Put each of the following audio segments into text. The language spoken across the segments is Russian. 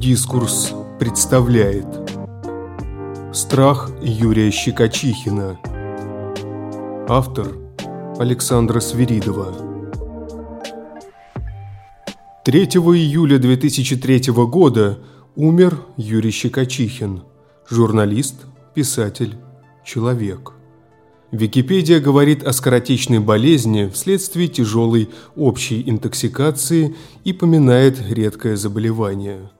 Дискурс представляет Страх Юрия Щекочихина Автор Александра Свиридова 3 июля 2003 года умер Юрий Щекочихин, журналист, писатель, человек. Википедия говорит о скоротечной болезни вследствие тяжелой общей интоксикации и поминает редкое заболевание.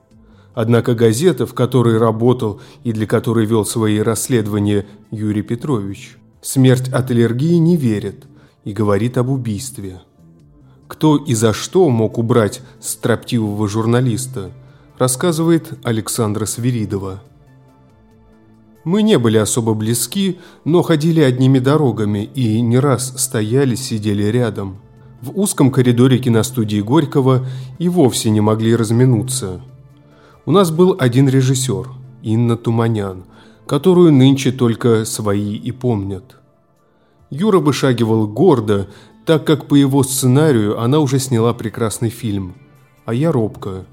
Однако газета, в которой работал и для которой вел свои расследования Юрий Петрович, смерть от аллергии не верит и говорит об убийстве. Кто и за что мог убрать строптивого журналиста, рассказывает Александра Свиридова. Мы не были особо близки, но ходили одними дорогами и не раз стояли, сидели рядом. В узком коридоре киностудии Горького и вовсе не могли разминуться. У нас был один режиссер, Инна Туманян, которую нынче только свои и помнят. Юра вышагивал гордо, так как по его сценарию она уже сняла прекрасный фильм, а я робко.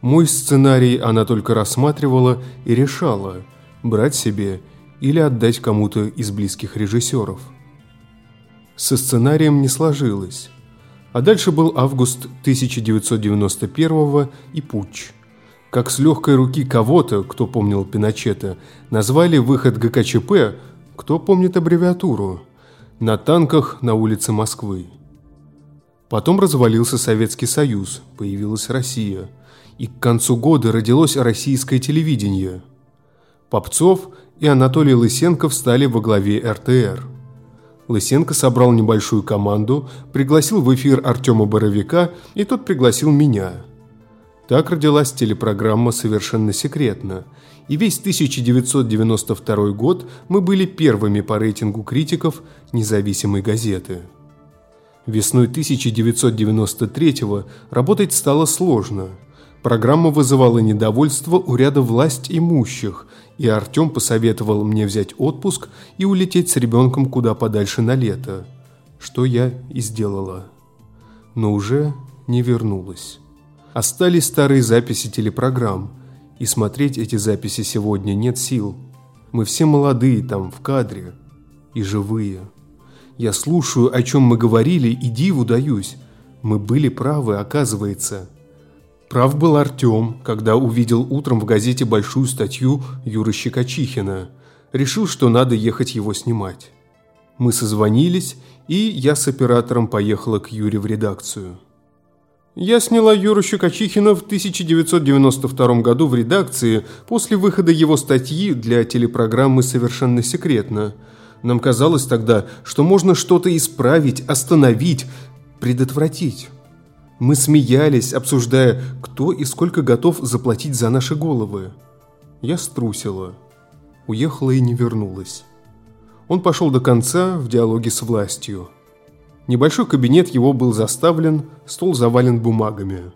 Мой сценарий она только рассматривала и решала – брать себе или отдать кому-то из близких режиссеров. Со сценарием не сложилось. А дальше был август 1991 и путч. Как с легкой руки кого-то, кто помнил Пиночета, назвали выход ГКЧП, кто помнит аббревиатуру, на танках на улице Москвы. Потом развалился Советский Союз, появилась Россия, и к концу года родилось российское телевидение – Попцов и Анатолий Лысенко встали во главе РТР. Лысенко собрал небольшую команду, пригласил в эфир Артема Боровика, и тот пригласил меня. Так родилась телепрограмма «Совершенно секретно», и весь 1992 год мы были первыми по рейтингу критиков независимой газеты. Весной 1993 работать стало сложно – Программа вызывала недовольство у ряда власть имущих, и Артем посоветовал мне взять отпуск и улететь с ребенком куда подальше на лето, что я и сделала. Но уже не вернулась. Остались старые записи телепрограмм, и смотреть эти записи сегодня нет сил. Мы все молодые там, в кадре, и живые. Я слушаю, о чем мы говорили, и диву даюсь. Мы были правы, оказывается – Прав был Артем, когда увидел утром в газете большую статью Юры Щекочихина. Решил, что надо ехать его снимать. Мы созвонились, и я с оператором поехала к Юре в редакцию. Я сняла Юру Щекочихина в 1992 году в редакции после выхода его статьи для телепрограммы «Совершенно секретно». Нам казалось тогда, что можно что-то исправить, остановить, предотвратить. Мы смеялись, обсуждая, кто и сколько готов заплатить за наши головы. Я струсила. Уехала и не вернулась. Он пошел до конца в диалоге с властью. Небольшой кабинет его был заставлен, стол завален бумагами.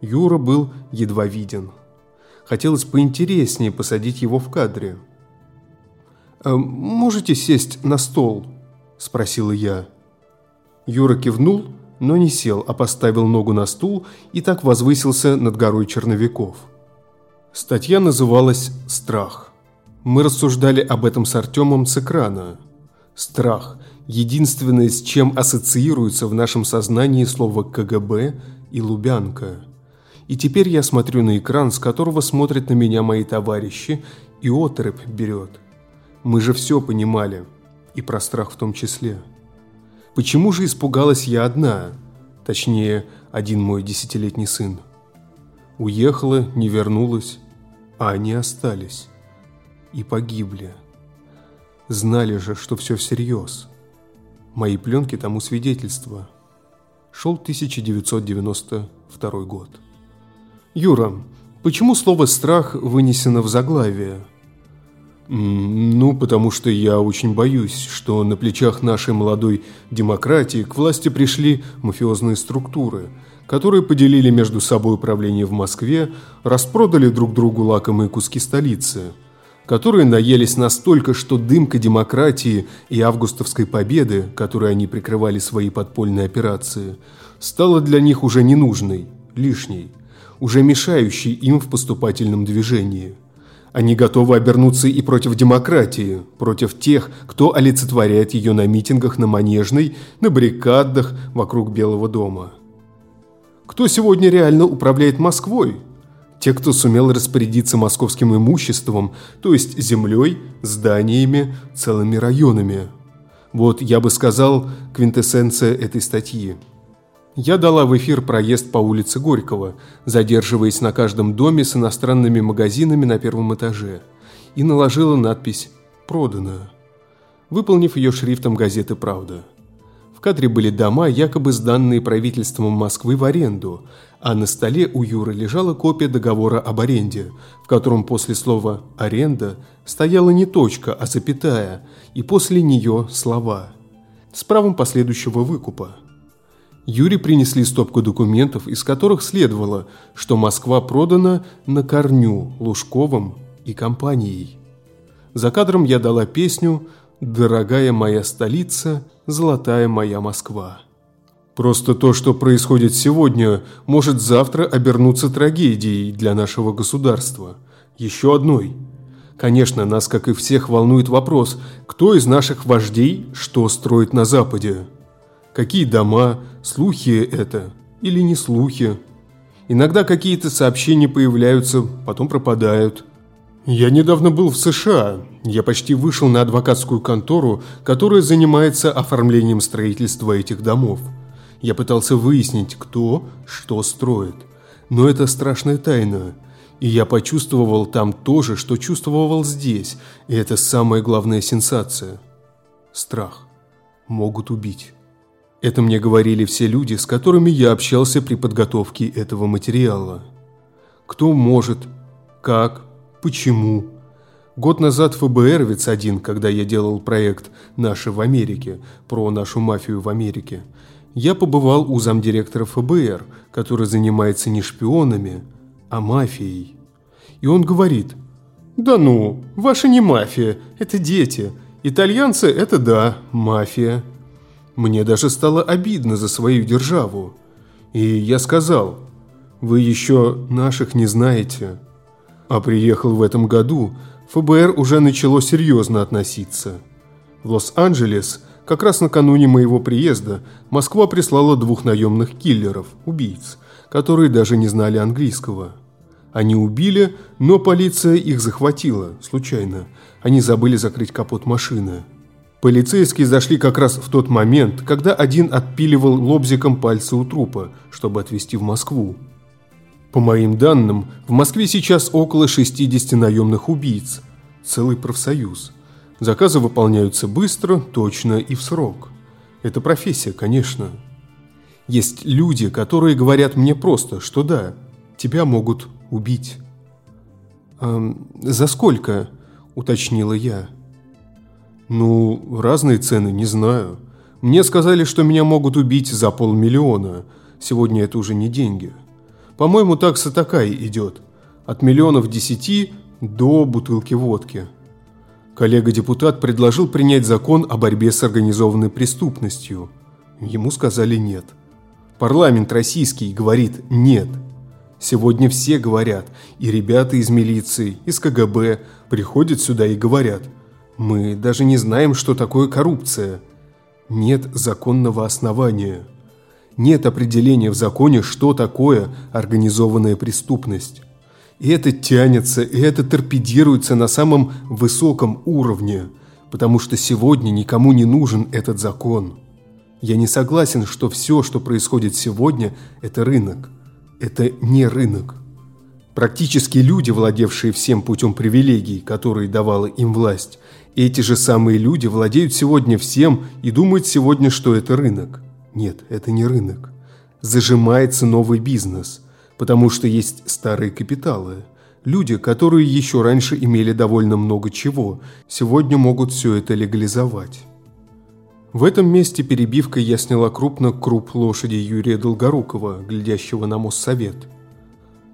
Юра был едва виден. Хотелось поинтереснее посадить его в кадре. «А «Можете сесть на стол?» – спросила я. Юра кивнул но не сел, а поставил ногу на стул и так возвысился над горой черновиков. Статья называлась «Страх». Мы рассуждали об этом с Артемом с экрана. Страх – единственное, с чем ассоциируется в нашем сознании слово «КГБ» и «Лубянка». И теперь я смотрю на экран, с которого смотрят на меня мои товарищи, и отрыбь берет. Мы же все понимали, и про страх в том числе. Почему же испугалась я одна? Точнее, один мой десятилетний сын. Уехала, не вернулась, а они остались. И погибли. Знали же, что все всерьез. Мои пленки тому свидетельство. Шел 1992 год. Юра, почему слово «страх» вынесено в заглавие? Ну, потому что я очень боюсь, что на плечах нашей молодой демократии к власти пришли мафиозные структуры, которые поделили между собой управление в Москве, распродали друг другу лакомые куски столицы, которые наелись настолько, что дымка демократии и августовской победы, которой они прикрывали свои подпольные операции, стала для них уже ненужной, лишней. уже мешающий им в поступательном движении. Они готовы обернуться и против демократии, против тех, кто олицетворяет ее на митингах на Манежной, на баррикадах вокруг Белого дома. Кто сегодня реально управляет Москвой? Те, кто сумел распорядиться московским имуществом, то есть землей, зданиями, целыми районами. Вот, я бы сказал, квинтэссенция этой статьи. Я дала в эфир проезд по улице Горького, задерживаясь на каждом доме с иностранными магазинами на первом этаже, и наложила надпись «Продано», выполнив ее шрифтом газеты «Правда». В кадре были дома, якобы сданные правительством Москвы в аренду, а на столе у Юры лежала копия договора об аренде, в котором после слова «аренда» стояла не точка, а запятая, и после нее слова с правом последующего выкупа. Юре принесли стопку документов, из которых следовало, что Москва продана на корню Лужковым и компанией. За кадром я дала песню «Дорогая моя столица, золотая моя Москва». Просто то, что происходит сегодня, может завтра обернуться трагедией для нашего государства. Еще одной. Конечно, нас, как и всех, волнует вопрос, кто из наших вождей что строит на Западе. Какие дома, слухи это или не слухи. Иногда какие-то сообщения появляются, потом пропадают. Я недавно был в США. Я почти вышел на адвокатскую контору, которая занимается оформлением строительства этих домов. Я пытался выяснить, кто что строит. Но это страшная тайна. И я почувствовал там то же, что чувствовал здесь. И это самая главная сенсация. Страх. Могут убить. Это мне говорили все люди, с которыми я общался при подготовке этого материала. Кто может, как, почему. Год назад ФБРовец один, когда я делал проект «Наши в Америке» про нашу мафию в Америке – я побывал у замдиректора ФБР, который занимается не шпионами, а мафией. И он говорит, «Да ну, ваша не мафия, это дети. Итальянцы – это да, мафия». Мне даже стало обидно за свою державу. И я сказал, «Вы еще наших не знаете». А приехал в этом году, ФБР уже начало серьезно относиться. В Лос-Анджелес – как раз накануне моего приезда Москва прислала двух наемных киллеров, убийц, которые даже не знали английского. Они убили, но полиция их захватила, случайно. Они забыли закрыть капот машины. Полицейские зашли как раз в тот момент, когда один отпиливал лобзиком пальцы у трупа, чтобы отвезти в Москву. По моим данным, в Москве сейчас около 60 наемных убийц. Целый профсоюз – Заказы выполняются быстро, точно и в срок. Это профессия, конечно. Есть люди, которые говорят мне просто, что да, тебя могут убить. «А за сколько?» – уточнила я. «Ну, разные цены, не знаю. Мне сказали, что меня могут убить за полмиллиона. Сегодня это уже не деньги. По-моему, такса такая идет. От миллионов десяти до бутылки водки». Коллега-депутат предложил принять закон о борьбе с организованной преступностью. Ему сказали нет. Парламент российский говорит «нет». Сегодня все говорят, и ребята из милиции, из КГБ приходят сюда и говорят «мы даже не знаем, что такое коррупция». Нет законного основания. Нет определения в законе, что такое организованная преступность. И это тянется, и это торпедируется на самом высоком уровне, потому что сегодня никому не нужен этот закон. Я не согласен, что все, что происходит сегодня, это рынок. Это не рынок. Практически люди, владевшие всем путем привилегий, которые давала им власть, эти же самые люди владеют сегодня всем и думают сегодня, что это рынок. Нет, это не рынок. Зажимается новый бизнес – потому что есть старые капиталы. Люди, которые еще раньше имели довольно много чего, сегодня могут все это легализовать. В этом месте перебивкой я сняла крупно круп лошади Юрия Долгорукова, глядящего на Моссовет.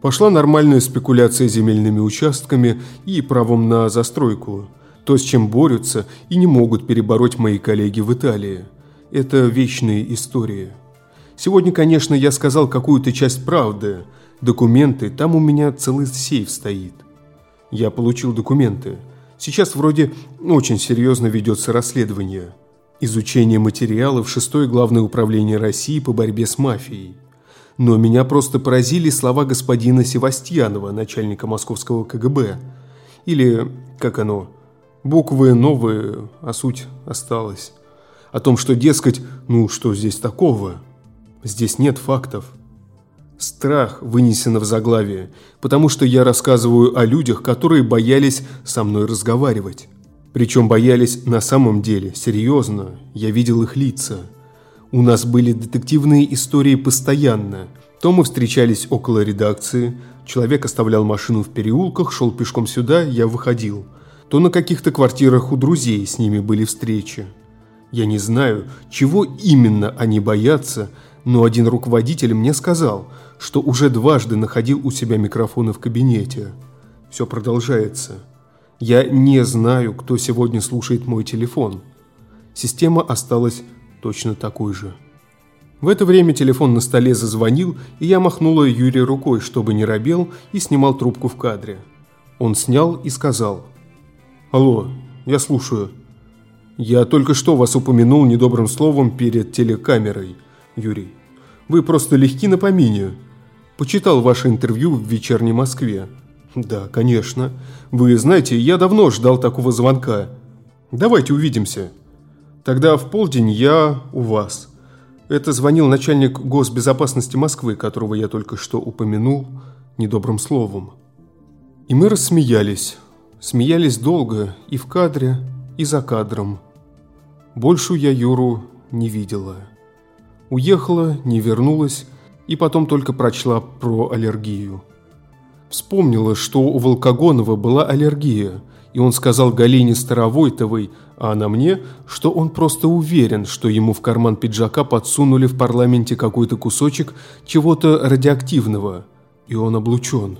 Пошла нормальная спекуляция земельными участками и правом на застройку. То, с чем борются и не могут перебороть мои коллеги в Италии. Это вечные истории. Сегодня, конечно, я сказал какую-то часть правды. Документы, там у меня целый сейф стоит. Я получил документы. Сейчас вроде очень серьезно ведется расследование. Изучение материалов шестое главное управление России по борьбе с мафией. Но меня просто поразили слова господина Севастьянова, начальника московского КГБ. Или, как оно, буквы новые, а суть осталась. О том, что, дескать, ну что здесь такого? Здесь нет фактов. Страх вынесено в заглавие, потому что я рассказываю о людях, которые боялись со мной разговаривать. Причем боялись на самом деле, серьезно, я видел их лица. У нас были детективные истории постоянно. То мы встречались около редакции, человек оставлял машину в переулках, шел пешком сюда, я выходил. То на каких-то квартирах у друзей с ними были встречи. Я не знаю, чего именно они боятся, но один руководитель мне сказал, что уже дважды находил у себя микрофоны в кабинете. Все продолжается. Я не знаю, кто сегодня слушает мой телефон. Система осталась точно такой же. В это время телефон на столе зазвонил, и я махнула Юре рукой, чтобы не робел, и снимал трубку в кадре. Он снял и сказал. «Алло, я слушаю. Я только что вас упомянул недобрым словом перед телекамерой, Юрий. Вы просто легки на помине. Почитал ваше интервью в «Вечерней Москве». Да, конечно. Вы знаете, я давно ждал такого звонка. Давайте увидимся. Тогда в полдень я у вас. Это звонил начальник госбезопасности Москвы, которого я только что упомянул недобрым словом. И мы рассмеялись. Смеялись долго и в кадре, и за кадром. Больше я Юру не видела. Уехала, не вернулась, и потом только прочла про аллергию. Вспомнила, что у Волкогонова была аллергия, и он сказал Галине Старовойтовой, а она мне, что он просто уверен, что ему в карман пиджака подсунули в парламенте какой-то кусочек чего-то радиоактивного, и он облучен.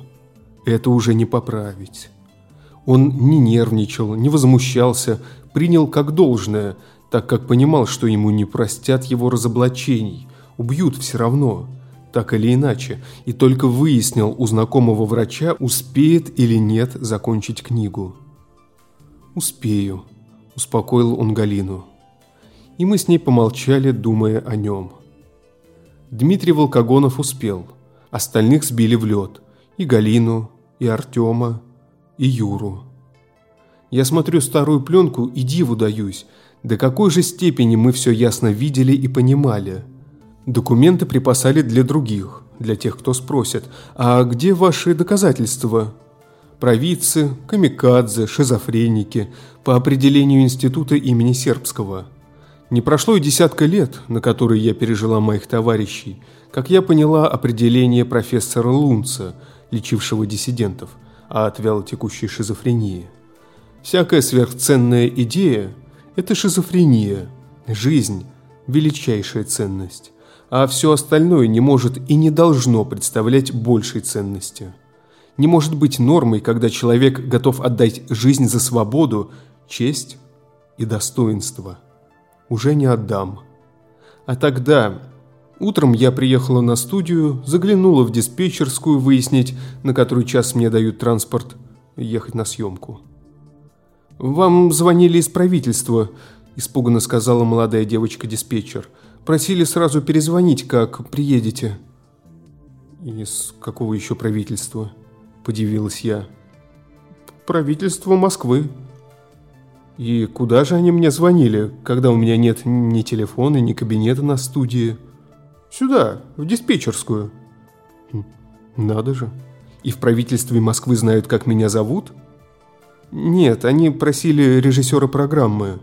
Это уже не поправить. Он не нервничал, не возмущался, принял как должное, так как понимал, что ему не простят его разоблачений, убьют все равно – так или иначе, и только выяснил у знакомого врача, успеет или нет закончить книгу. «Успею», – успокоил он Галину. И мы с ней помолчали, думая о нем. Дмитрий Волкогонов успел, остальных сбили в лед. И Галину, и Артема, и Юру. Я смотрю старую пленку и диву даюсь, до какой же степени мы все ясно видели и понимали – Документы припасали для других, для тех, кто спросит, а где ваши доказательства? Провидцы, камикадзе, шизофреники, по определению института имени Сербского. Не прошло и десятка лет, на которые я пережила моих товарищей, как я поняла определение профессора Лунца, лечившего диссидентов, а от вялотекущей шизофрении. Всякая сверхценная идея – это шизофрения, жизнь – величайшая ценность а все остальное не может и не должно представлять большей ценности. Не может быть нормой, когда человек готов отдать жизнь за свободу, честь и достоинство. Уже не отдам. А тогда... Утром я приехала на студию, заглянула в диспетчерскую выяснить, на который час мне дают транспорт, ехать на съемку. «Вам звонили из правительства», – испуганно сказала молодая девочка-диспетчер – Просили сразу перезвонить, как приедете». «Из какого еще правительства?» – подивилась я. «Правительство Москвы». «И куда же они мне звонили, когда у меня нет ни телефона, ни кабинета на студии?» «Сюда, в диспетчерскую». Хм, «Надо же. И в правительстве Москвы знают, как меня зовут?» «Нет, они просили режиссера программы».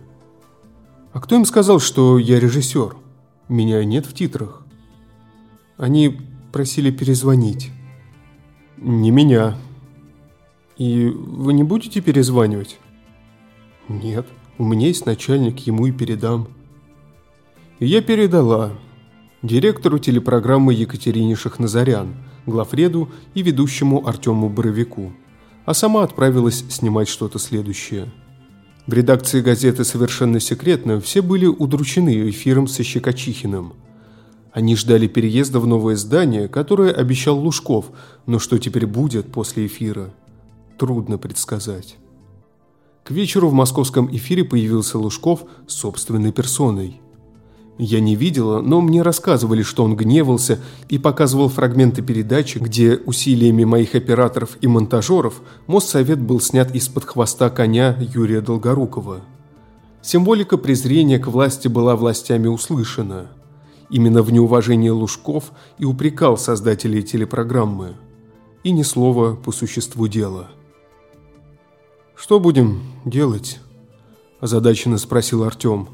«А кто им сказал, что я режиссер?» Меня нет в титрах. Они просили перезвонить. Не меня. И вы не будете перезванивать? Нет, у меня есть начальник, ему и передам. И я передала директору телепрограммы Екатерине Шахназарян, главреду и ведущему Артему Боровику, а сама отправилась снимать что-то следующее – в редакции газеты «Совершенно секретно» все были удручены эфиром со Щекочихиным. Они ждали переезда в новое здание, которое обещал Лужков, но что теперь будет после эфира, трудно предсказать. К вечеру в московском эфире появился Лужков собственной персоной. Я не видела, но мне рассказывали, что он гневался и показывал фрагменты передачи, где усилиями моих операторов и монтажеров Моссовет был снят из-под хвоста коня Юрия Долгорукова. Символика презрения к власти была властями услышана. Именно в неуважении Лужков и упрекал создателей телепрограммы. И ни слова по существу дела. «Что будем делать?» – озадаченно спросил Артем.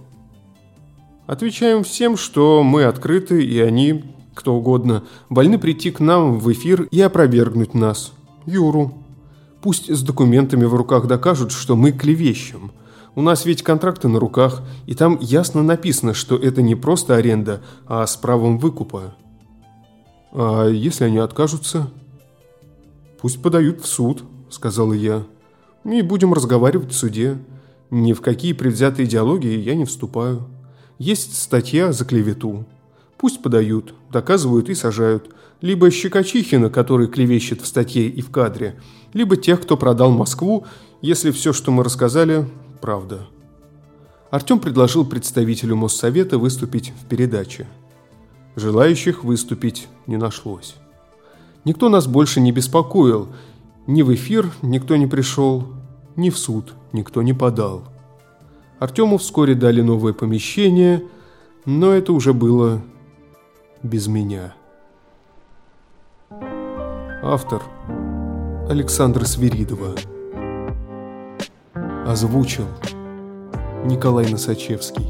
«Отвечаем всем, что мы открыты, и они, кто угодно, вольны прийти к нам в эфир и опровергнуть нас. Юру. Пусть с документами в руках докажут, что мы клевещем – у нас ведь контракты на руках, и там ясно написано, что это не просто аренда, а с правом выкупа. А если они откажутся? Пусть подают в суд, сказала я. И будем разговаривать в суде. Ни в какие предвзятые идеологии я не вступаю. Есть статья за клевету. Пусть подают, доказывают и сажают. Либо Щекочихина, который клевещет в статье и в кадре, либо тех, кто продал Москву, если все, что мы рассказали, правда. Артем предложил представителю Моссовета выступить в передаче. Желающих выступить не нашлось. Никто нас больше не беспокоил. Ни в эфир никто не пришел, ни в суд никто не подал. Артему вскоре дали новое помещение, но это уже было без меня. Автор Александра Свиридова Озвучил Николай Носачевский.